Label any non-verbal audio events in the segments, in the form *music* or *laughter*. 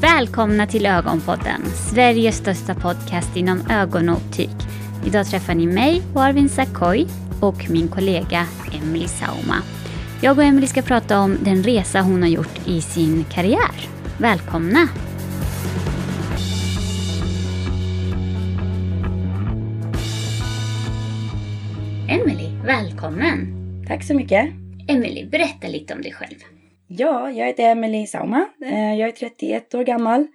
Välkomna till Ögonpodden, Sveriges största podcast inom ögon och optik. Idag träffar ni mig, Arvin Sakoy, och min kollega Emily Sauma. Jag och Emily ska prata om den resa hon har gjort i sin karriär. Välkomna! Emily, välkommen! Tack så mycket. Emily, berätta lite om dig själv. Ja, jag heter Emelie Sauma. Eh, Jag är 31 år gammal.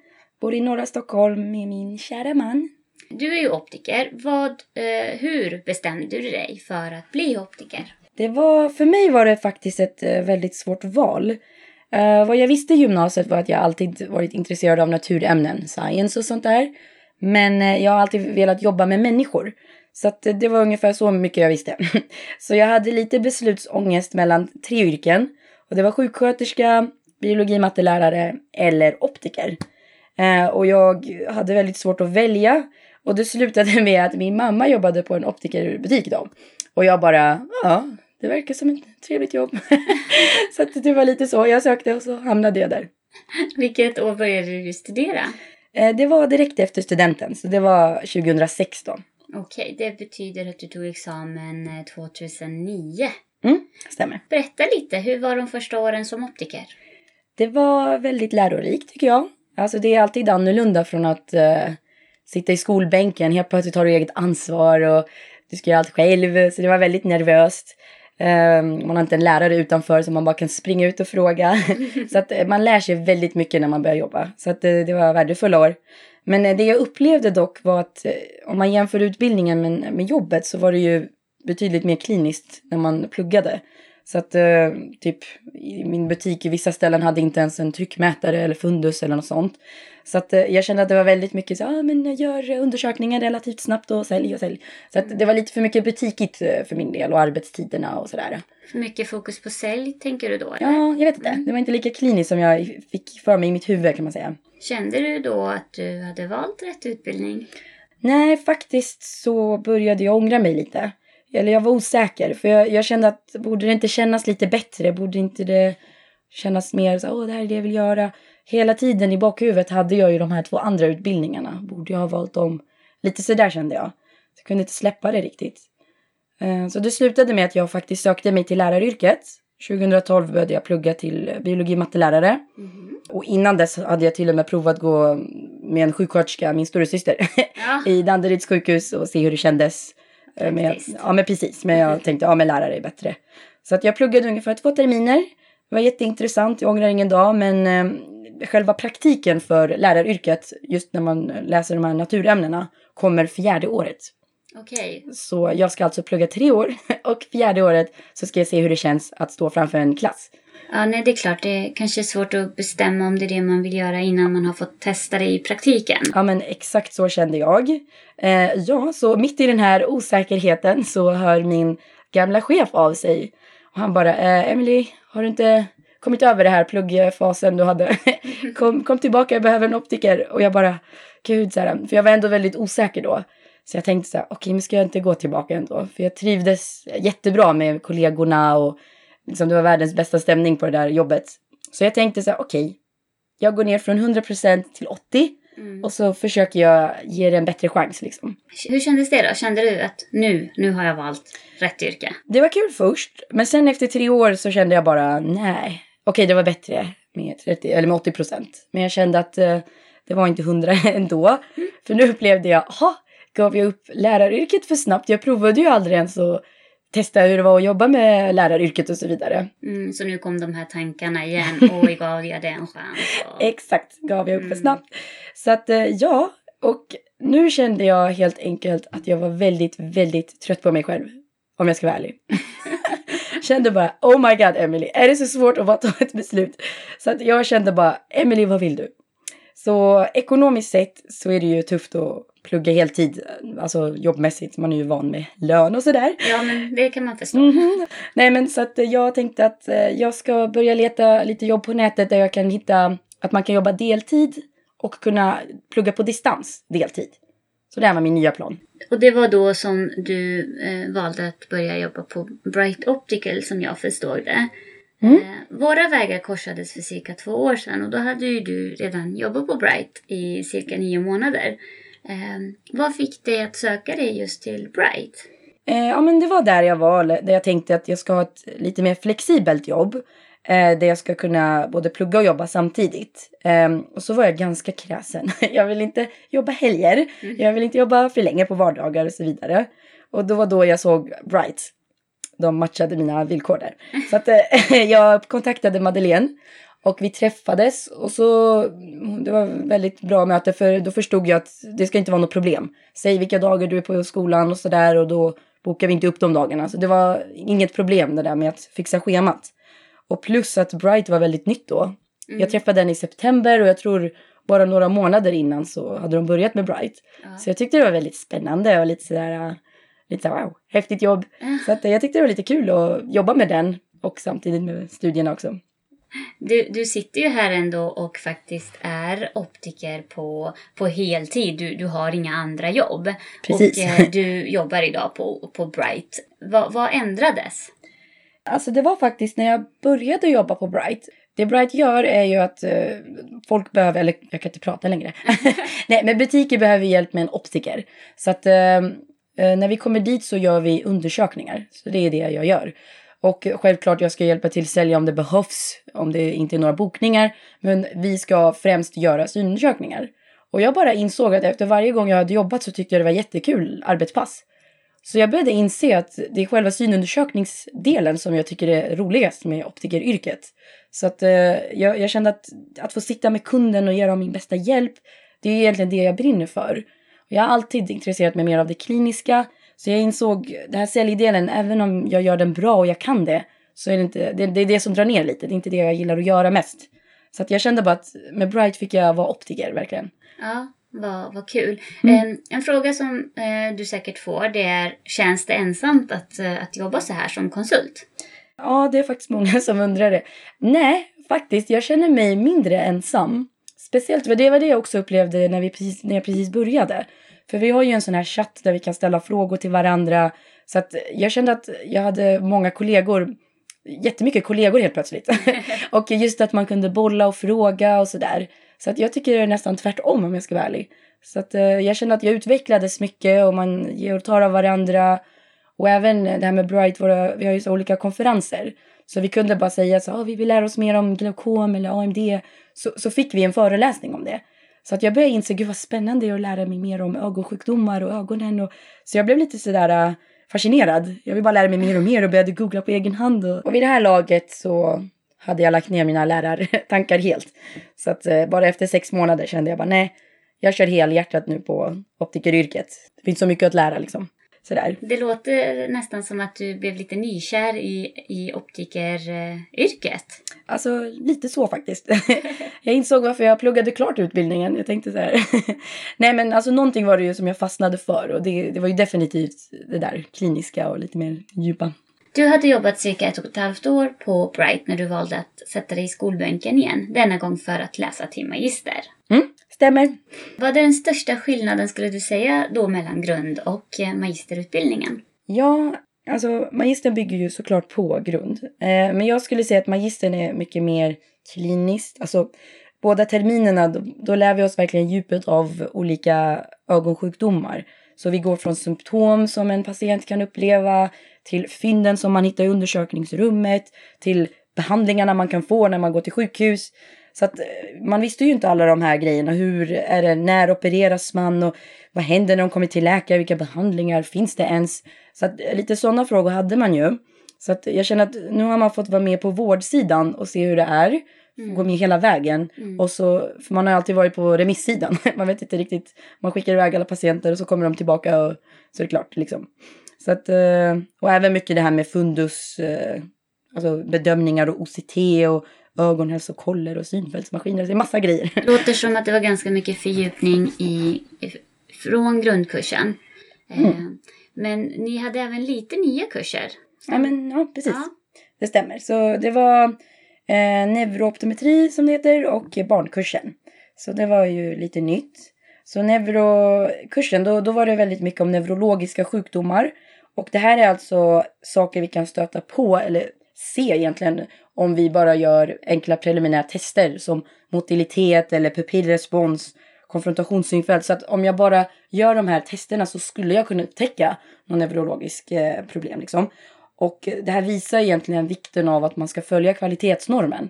Bor i norra Stockholm med min kära man. Du är ju optiker. Vad, eh, hur bestämde du dig för att bli optiker? Det var, för mig var det faktiskt ett eh, väldigt svårt val. Vad jag visste i gymnasiet var att jag alltid varit intresserad av naturämnen, science och sånt där. Men jag har alltid velat jobba med människor. Så det var ungefär så mycket jag visste. *laughs* så jag hade lite beslutsångest mellan tre yrken. Och det var sjuksköterska, biologi mattelärare eller optiker. Eh, och jag hade väldigt svårt att välja. Och det slutade *laughs* med att min mamma jobbade på en optikerbutik då. Och jag bara, ja, det verkar som ett trevligt jobb. *laughs* så att det var lite så. Jag sökte och så hamnade jag där. Vilket år började du studera? Eh, det var direkt efter studenten, så det var 2016. Okej, det betyder att du tog examen eh, 2009. Mm, stämmer. Berätta lite, hur var de första åren som optiker? Det var väldigt lärorikt tycker jag. Alltså det är alltid annorlunda från att eh, sitta i skolbänken. Helt plötsligt har du eget ansvar och du ska göra allt själv. Så det var väldigt nervöst. Eh, man har inte en lärare utanför som man bara kan springa ut och fråga. *laughs* så att eh, man lär sig väldigt mycket när man börjar jobba. Så att eh, det var värdefulla år. Men det jag upplevde dock var att om man jämför utbildningen med, med jobbet så var det ju betydligt mer kliniskt när man pluggade. Så att eh, typ i min butik i vissa ställen hade inte ens en tryckmätare eller fundus eller något sånt. Så att eh, jag kände att det var väldigt mycket så, ah, men gör undersökningar relativt snabbt och sälj och sälj. Så att det var lite för mycket butikigt eh, för min del och arbetstiderna och sådär. För mycket fokus på sälj, tänker du då? eller? Ja, jag vet inte. Det var inte lika kliniskt som jag fick för mig i mitt huvud kan man säga. Kände du då att du hade valt rätt utbildning? Nej, faktiskt så började jag ångra mig lite. Eller jag var osäker, för jag, jag kände att borde det inte kännas lite bättre? Borde inte det kännas mer så åh, det här är det jag vill göra? Hela tiden i bakhuvudet hade jag ju de här två andra utbildningarna. Borde jag ha valt dem? Lite sådär kände jag. Jag kunde inte släppa det riktigt. Eh, Så det slutade med att jag faktiskt sökte mig till läraryrket. 2012 började jag plugga till biologi mattelärare. Och innan dess hade jag till och med provat gå med en sjuksköterska, min storasyster, Ja. *laughs* i Danderyds sjukhus och se hur det kändes. Eh, Praktiskt. ja, men precis. Men jag tänkte, ja men lärare är bättre. Så att jag pluggade ungefär två terminer. Det var jätteintressant, jag ångrar ingen dag. Men eh, själva praktiken för läraryrket, just när man läser de här naturämnena, kommer fjärde året. Okej. Så jag ska alltså plugga tre år *laughs* och fjärde året så ska jag se hur det känns att stå framför en klass. Ja, nej, det är klart. Det är kanske svårt att bestämma om det är det man vill göra innan man har fått testa det i praktiken. Ja men exakt så kände jag. Eh, ja, så mitt i den här osäkerheten så hör min gamla chef av sig. Och han bara, eh, Emily, har du inte kommit över det här pluggfasen du hade? *laughs* kom, kom tillbaka, jag behöver en optiker. Och jag bara, gud så här, för jag var ändå väldigt osäker då. Så jag tänkte så här, okej men ska jag inte gå tillbaka ändå? För jag trivdes jättebra med kollegorna och liksom, det var världens bästa stämning på det där jobbet. Så jag tänkte så här, okej, jag går ner från 100% till 80% Mm. och så försöker jag ge det en bättre chans liksom. Hur kändes det då? Kände du att nu, nu har jag valt rätt yrke? Det var kul först, men sen efter tre år så kände jag bara nej. Okej, det var bättre med, 30, eller med 80%. Men jag kände att eh, det var inte 100 *laughs* ändå. För nu upplevde jag, aha, gav jag upp läraryrket för snabbt? Jag provade ju aldrig ens att testa hur det var att jobba med läraryrket och så vidare. Mm, så nu kom de här tankarna igen. *laughs* Oj, gav jag det en chans? Och... Exakt, gav jag upp för Mm. snabbt. Så att eh, ja, och nu kände jag helt enkelt att jag var väldigt, väldigt trött på mig själv. Om jag ska vara ärlig. *laughs* kände bara, oh my god Emily, är det så svårt att bara ta ett beslut? Så att jag kände bara, Emily vad vill du? Så ekonomiskt sett så är det ju tufft att plugga heltid, alltså jobbmässigt, man är ju van med lön och sådär. Ja, men det kan man förstå. Mhm. Nej men så att eh, jag tänkte att eh, jag ska börja leta lite jobb på nätet där jag kan hitta att man kan jobba deltid och kunna plugga på distans deltid. Så det här var min nya plan. Och det var då som du eh, valde att börja jobba på Bright Optical som jag förstod det. Mm. Eh, våra vägar korsades för cirka två år sedan och då hade ju du redan jobbat på Bright i cirka nio månader. Eh, vad fick dig att söka dig just till Bright? Eh, ja, men det var där jag var, där jag tänkte att jag ska ha ett lite mer flexibelt jobb. Eh, där jag ska kunna både plugga och jobba samtidigt. Eh, och så var jag ganska kräsen. *laughs* Jag vill inte jobba helger. Jag vill inte jobba för länge på vardagar och så vidare. Och då var då jag såg Bright. De matchade mina villkor där. *laughs* Så att eh, *laughs* jag kontaktade Madeleine. Och vi träffades och så, det var väldigt bra möte för då förstod jag att det ska inte vara något problem. Säg vilka dagar du är på skolan och sådär och då bokar vi inte upp de dagarna. Så det var inget problem det där med att fixa schemat. Och plus att Bright var väldigt nytt då. Jag träffade den i september och jag tror bara några månader innan så hade de börjat med Bright. Ja. Så jag tyckte det var väldigt spännande och lite sådär, äh, lite sådär wow, häftigt jobb. *laughs* Så att, äh, jag tyckte det var lite kul att jobba med den och samtidigt med studierna också. Du, du sitter ju här ändå och faktiskt är optiker på, på heltid. Du, du har inga andra jobb. Precis. Och eh, du *laughs* jobbar idag på, på Bright. Vad, vad ändrades? Alltså det var faktiskt när jag började jobba på Bright. Det Bright gör är ju att eh, folk behöver, eller jag kan inte prata längre. *laughs* Nej, men butiker behöver hjälp med en optiker. Så att eh, eh, när vi kommer dit så gör vi undersökningar. Så det är det jag gör. Och självklart jag ska hjälpa till sälja om det behövs, om det inte är några bokningar. Men vi ska främst göra synundersökningar. Och jag bara insåg att efter varje gång jag hade jobbat så tyckte jag det var jättekul arbetspass. Så jag började inse att det är själva synundersökningsdelen som jag tycker är roligast med optikeryrket. Så att eh, jag, jag kände att, att få sitta med kunden och ge dem min bästa hjälp, det är egentligen det jag brinner för. Och jag har alltid intresserat mig mer av det kliniska, så jag insåg den här säljdelen, även om jag gör den bra och jag kan det, så är det inte, det, det är det som drar ner lite, det är inte det jag gillar att göra mest. Så att jag kände bara att med Bright fick jag vara optiker verkligen. Ja, vad, vad kul. En, en fråga som eh, du säkert får det är, känns det ensamt att, eh, att jobba så här som konsult? Ja, det är faktiskt många som undrar det. Nej, faktiskt, jag känner mig mindre ensam. Speciellt, för det var det jag också upplevde när, vi precis, när jag precis började. För vi har ju en sån här chatt där vi kan ställa frågor till varandra. Så att jag kände att jag hade många kollegor, jättemycket kollegor helt plötsligt. *laughs* och just att man kunde bolla och fråga och sådär. Så att jag tycker det är nästan tvärtom om jag ska vara ärlig. Så att eh, jag kände att jag utvecklades mycket och man ger och tar av varandra. Och även det här med Bright, våra, vi har ju så olika konferenser. Så vi kunde bara säga så ah, vi vill lära oss mer om glaukom eller AMD. Så, så fick vi en föreläsning om det. Så att jag började inse, gud vad spännande det är att lära mig mer om ögonsjukdomar och ögonen. Och, så jag blev lite sådär äh, fascinerad. Jag vill bara lära mig mer och mer och började googla på egen hand. Och, och vid det här laget så hade jag lagt ner mina lärartankar helt. Så att eh, bara efter sex månader kände jag bara nej, jag kör helhjärtat nu på optikeryrket. Det finns så mycket att lära liksom. Sådär. Det låter nästan som att du blev lite nykär i, i optikeryrket. Alltså lite så faktiskt. *laughs* jag insåg varför jag pluggade klart utbildningen. Jag tänkte så här. *laughs* Nej men alltså någonting var det ju som jag fastnade för och det, det var ju definitivt det där kliniska och lite mer djupa. Du hade jobbat cirka ett och ett halvt år på Bright när du valde att sätta dig i skolbänken igen. Denna gång för att läsa till magister. Mm, stämmer. Vad är den största skillnaden skulle du säga då mellan grund och eh, magisterutbildningen? Ja, alltså magistern bygger ju såklart på grund. Eh, men jag skulle säga att magistern är mycket mer kliniskt. Alltså båda terminerna, då, då lär vi oss verkligen djupet av olika ögonsjukdomar. Så vi går från symptom som en patient kan uppleva till fynden som man hittar i undersökningsrummet, till behandlingarna man kan få när man går till sjukhus. Så att eh, man visste ju inte alla de här grejerna. Hur är det, när opereras man och vad händer när de kommer till läkare, vilka behandlingar finns det ens? Så att eh, lite sådana frågor hade man ju. Så att jag känner att nu har man fått vara med på vårdsidan och se hur det är. Mm. Gå med hela vägen. Mm. Och så, för man har alltid varit på remisssidan. *laughs* man vet inte riktigt. Man skickar iväg alla patienter och så kommer de tillbaka och så är det klart liksom. Så att, eh, och även mycket det här med fundus, alltså bedömningar och OCT och ögonhälsokoller och synfältsmaskiner. Det är massa grejer. Det *laughs* låter som att det var ganska mycket fördjupning i, från grundkursen. Mm. Eh, men ni hade även lite nya kurser. Ja, men, ja precis. Ja. Det stämmer. Så det var eh, neurooptometri som det heter och barnkursen. Så det var ju lite nytt. Så neurokursen, då, då var det väldigt mycket om neurologiska sjukdomar. Och det här är alltså saker vi kan stöta på, eller se egentligen om vi bara gör enkla preliminära tester som motilitet eller pupillrespons, konfrontationssynfält. Så att om jag bara gör de här testerna så skulle jag kunna upptäcka någon neurologisk eh, problem liksom. Och det här visar egentligen vikten av att man ska följa kvalitetsnormen.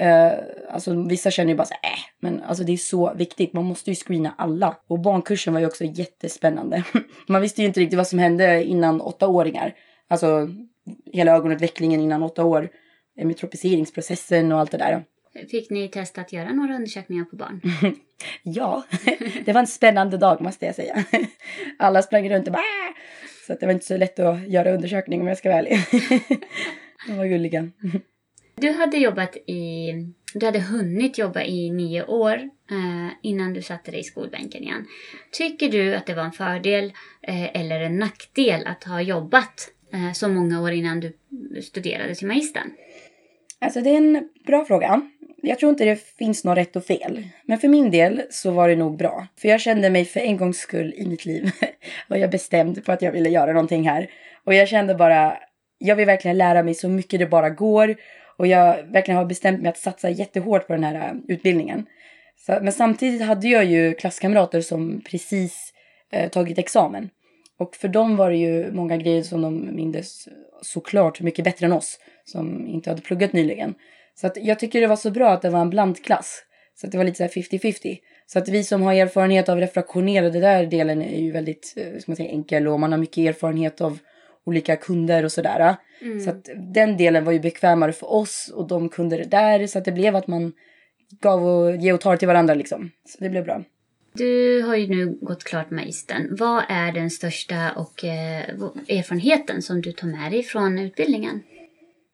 Uh, alltså vissa känner ju bara så äh, men alltså det är så viktigt. Man måste ju screena alla. Och barnkursen var ju också jättespännande. *laughs* man visste ju inte riktigt vad som hände innan åttaåringar. Alltså hela ögonutvecklingen innan åtta år. Metropiseringsprocessen och allt det där. Fick ni testa att göra några undersökningar på barn? *laughs* ja, *laughs* det var en spännande dag måste jag säga. *laughs* Alla sprang runt och bara äh! Så det var inte så lätt att göra undersökning om jag ska vara ärlig. De var gulliga. Du hade jobbat i, du hade hunnit jobba i nio år eh, innan du satte dig i skolbänken igen. Tycker du att det var en fördel eh, eller en nackdel att ha jobbat eh, så många år innan du studerade till magistern? Alltså det är en bra fråga. Jag tror inte det finns något rätt och fel. Men för min del så var det nog bra. För jag kände mig för en gångs skull i mitt liv *laughs* var jag bestämd på att jag ville göra någonting här. Och jag kände bara, jag vill verkligen lära mig så mycket det bara går. Och jag verkligen har bestämt mig att satsa jättehårt på den här eh, utbildningen. Så, men samtidigt hade jag ju klasskamrater som precis eh, tagit examen. Och för dem var det ju många grejer som de mindes såklart mycket bättre än oss som inte hade pluggat nyligen. Så att jag tycker det var så bra att det var en blandklass. Så att det var lite så 50-50. Så att vi som har erfarenhet av refraktionerade där delen är ju väldigt eh, ska man säga, enkel och man har mycket erfarenhet av olika kunder och sådär. Mm. Så att den delen var ju bekvämare för oss och de kunder där. Så att det blev att man gav och ge och tar till varandra liksom. Så det blev bra. Du har ju nu gått klart magistern. Vad är den största och eh, erfarenheten som du tar med dig från utbildningen?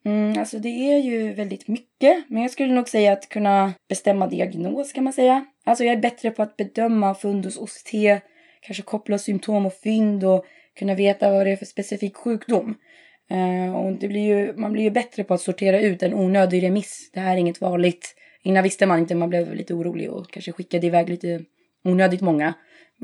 Mm, alltså det är ju väldigt mycket, men jag skulle nog säga att kunna bestämma diagnos kan man säga. Alltså jag är bättre på att bedöma fundus OCT, kanske koppla symptom och fynd och kunna veta vad det är för specifik sjukdom. Uh, och det blir ju, man blir ju bättre på att sortera ut en onödig remiss. Det här är inget vanligt. Innan visste man inte, man blev lite orolig och kanske skickade iväg lite onödigt många.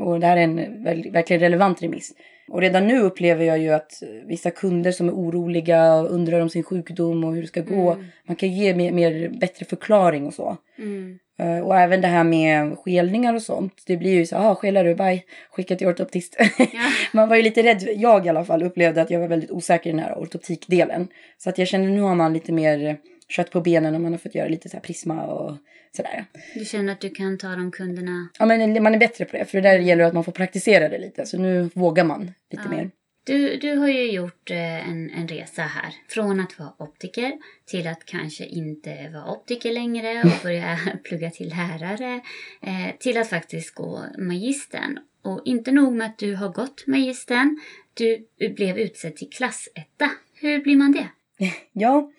Och det här är en verkligen relevant remiss. Och redan nu upplever jag ju att vissa kunder som är oroliga och undrar om sin sjukdom och hur det ska gå. Mm. Man kan ge mer, mer, bättre förklaring och så. Mm. Uh, och även det här med skelningar och sånt. Det blir ju så, ah skelar du, bye, skicka till ortoptist. Ja. *laughs* man var ju lite rädd, jag i alla fall upplevde att jag var väldigt osäker i den här ortoptikdelen. Så att jag känner nu har man lite mer kött på benen och man har fått göra lite så här prisma och sådär. Du känner att du kan ta de kunderna? Ja, men man är bättre på det. För det där gäller att man får praktisera det lite. Så nu vågar man lite ja. mer. Du, du har ju gjort eh, en, en resa här. Från att vara optiker till att kanske inte vara optiker längre och börja *laughs* plugga till lärare. Eh, till att faktiskt gå magistern. Och inte nog med att du har gått magistern, du blev utsedd till klassetta. Hur blir man det? *laughs* Ja,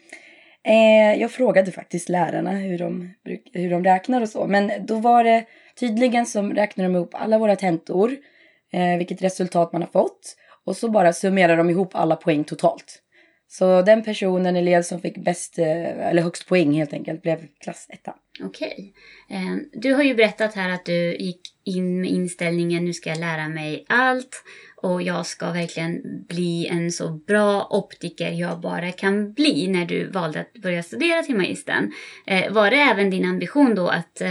Eh, jag frågade faktiskt lärarna hur de, hur de räknar och så. Men då var det tydligen som räknar de ihop alla våra tentor, eh, vilket resultat man har fått. Och så bara summerar de ihop alla poäng totalt. Så den personen, elev som fick bäst, eh, eller högst poäng helt enkelt, blev klass 1. Okej. Eh, du har ju berättat här att du gick in med inställningen nu ska jag lära mig allt och jag ska verkligen bli en så bra optiker jag bara kan bli när du valde att börja studera till magistern. Eh, var det även din ambition då att eh,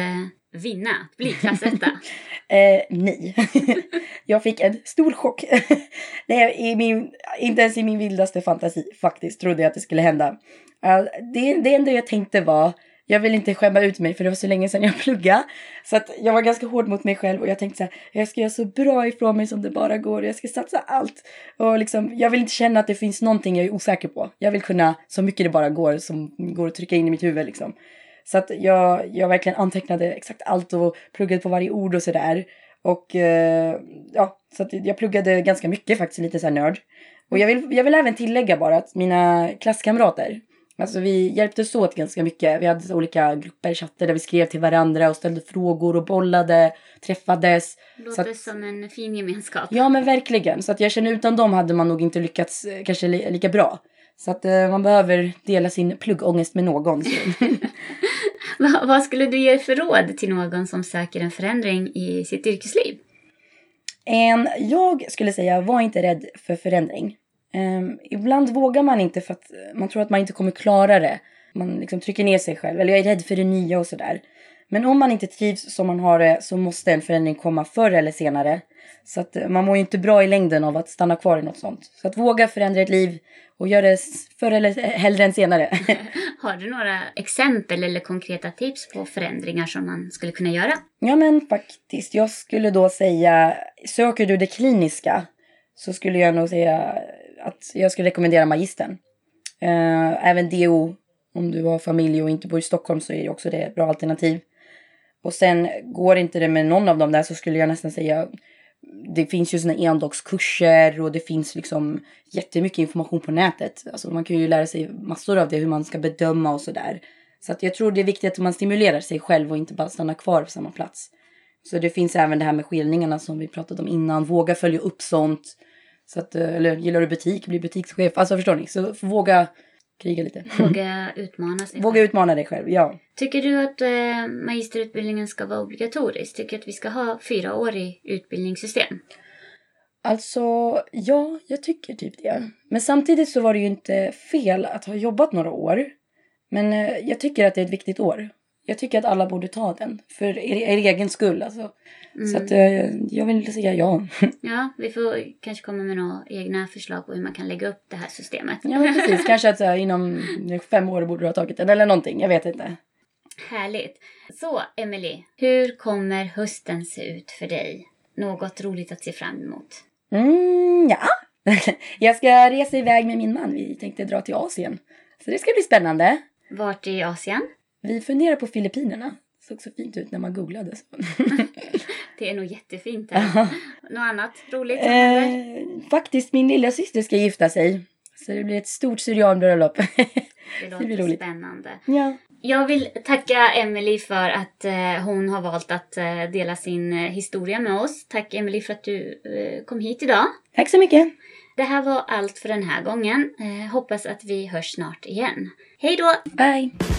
vinna, att bli klassetta? *laughs* eh, nej. *laughs* jag fick en stor chock. *laughs* Nej, i min, inte ens i min vildaste fantasi faktiskt trodde jag att det skulle hända. Uh, det, det enda jag tänkte var jag vill inte skämma ut mig för det var så länge sedan jag *laughs* pluggade. Så att jag var ganska hård mot mig själv och jag tänkte så här, jag ska göra så bra ifrån mig som det bara går och jag ska satsa allt. Och liksom, jag vill inte känna att det finns någonting jag är osäker på. Jag vill kunna så mycket det bara går som går att trycka in i mitt huvud liksom. Så att jag, jag verkligen antecknade exakt allt och pluggade på varje ord och sådär. Och eh, ja, så att jag pluggade ganska mycket faktiskt, lite så här nörd. Och jag vill, jag vill även tillägga bara att mina klasskamrater, alltså vi hjälptes åt ganska mycket. Vi hade olika grupper i chatter där vi skrev till varandra och ställde frågor och bollade, träffades. Låter att, som en fin gemenskap. Ja men verkligen. Så att jag känner utan dem hade man nog inte lyckats eh, kanske li, lika bra. Så att eh, man behöver dela sin pluggångest med någon. *laughs* *laughs* vad, vad skulle du ge för råd till någon som söker en förändring i sitt yrkesliv? En, jag skulle säga, var inte rädd för förändring. Um, ibland vågar man inte för att man tror att man inte kommer klara det. Man liksom trycker ner sig själv, eller jag är rädd för det nya och sådär. Men om man inte trivs som man har det så måste en förändring komma förr eller senare. Så att eh, man mår ju inte bra i längden av att stanna kvar i något sånt. Så att våga förändra ett liv och gör det förr eller hellre än senare. *laughs* Har du några exempel eller konkreta tips på förändringar som man skulle kunna göra? Ja men faktiskt, jag skulle då säga, söker du det kliniska så skulle jag nog säga att jag skulle rekommendera magistern. Eh, även DO, om du har familj och inte bor i Stockholm så är ju också det ett bra alternativ. Och sen går inte det med någon av dem där så skulle jag nästan säga det finns ju såna endagskurser och det finns liksom jättemycket information på nätet. Alltså man kan ju lära sig massor av det, hur man ska bedöma och sådär. Så att jag tror det är viktigt att man stimulerar sig själv och inte bara stannar kvar på samma plats. Så det finns även det här med skiljningarna som vi pratade om innan. Våga följa upp sånt. Så att, eh, eller gillar du butik, bli butikschef. Alltså förstår ni? Så våga kriga lite. Våga utmana sig Våga utmana dig själv, ja. Tycker du att eh, magisterutbildningen ska vara obligatorisk? Tycker du att vi ska ha fyraårig utbildningssystem? Alltså, ja, jag tycker typ det. Men samtidigt så var det ju inte fel att ha jobbat några år. Men eh, jag tycker att det är ett viktigt år. Jag tycker att alla borde ta den. För er, er egen skull alltså. Mm. Så att eh, jag vill säga ja. *laughs* Ja, vi får kanske komma med några egna förslag på hur man kan lägga upp det här systemet. Ja, precis. *laughs* Kanske att så här, inom fem år borde du ha tagit den eller någonting. Jag vet inte. Härligt. Så, Emily, hur kommer hösten se ut för dig? Något roligt att se fram emot? Mm, ja. *laughs* Jag ska resa iväg med min man. Vi tänkte dra till Asien. Så det ska bli spännande. Vart i Asien? Vi funderar på Filippinerna. Det såg så fint ut när man googlade. *laughs* det är nog jättefint där. Något annat roligt? Eh, faktiskt, min lilla syster ska gifta sig. Så det blir ett stort syrianbröllop. *laughs* det låter det roligt. spännande. Ja. Jag vill tacka Emily för att eh, hon har valt att eh, dela sin eh, historia med oss. Tack Emily för att du kom hit idag. Tack så mycket. Det här var allt för den här gången. Hoppas att vi hörs snart igen. Hej då! Bye!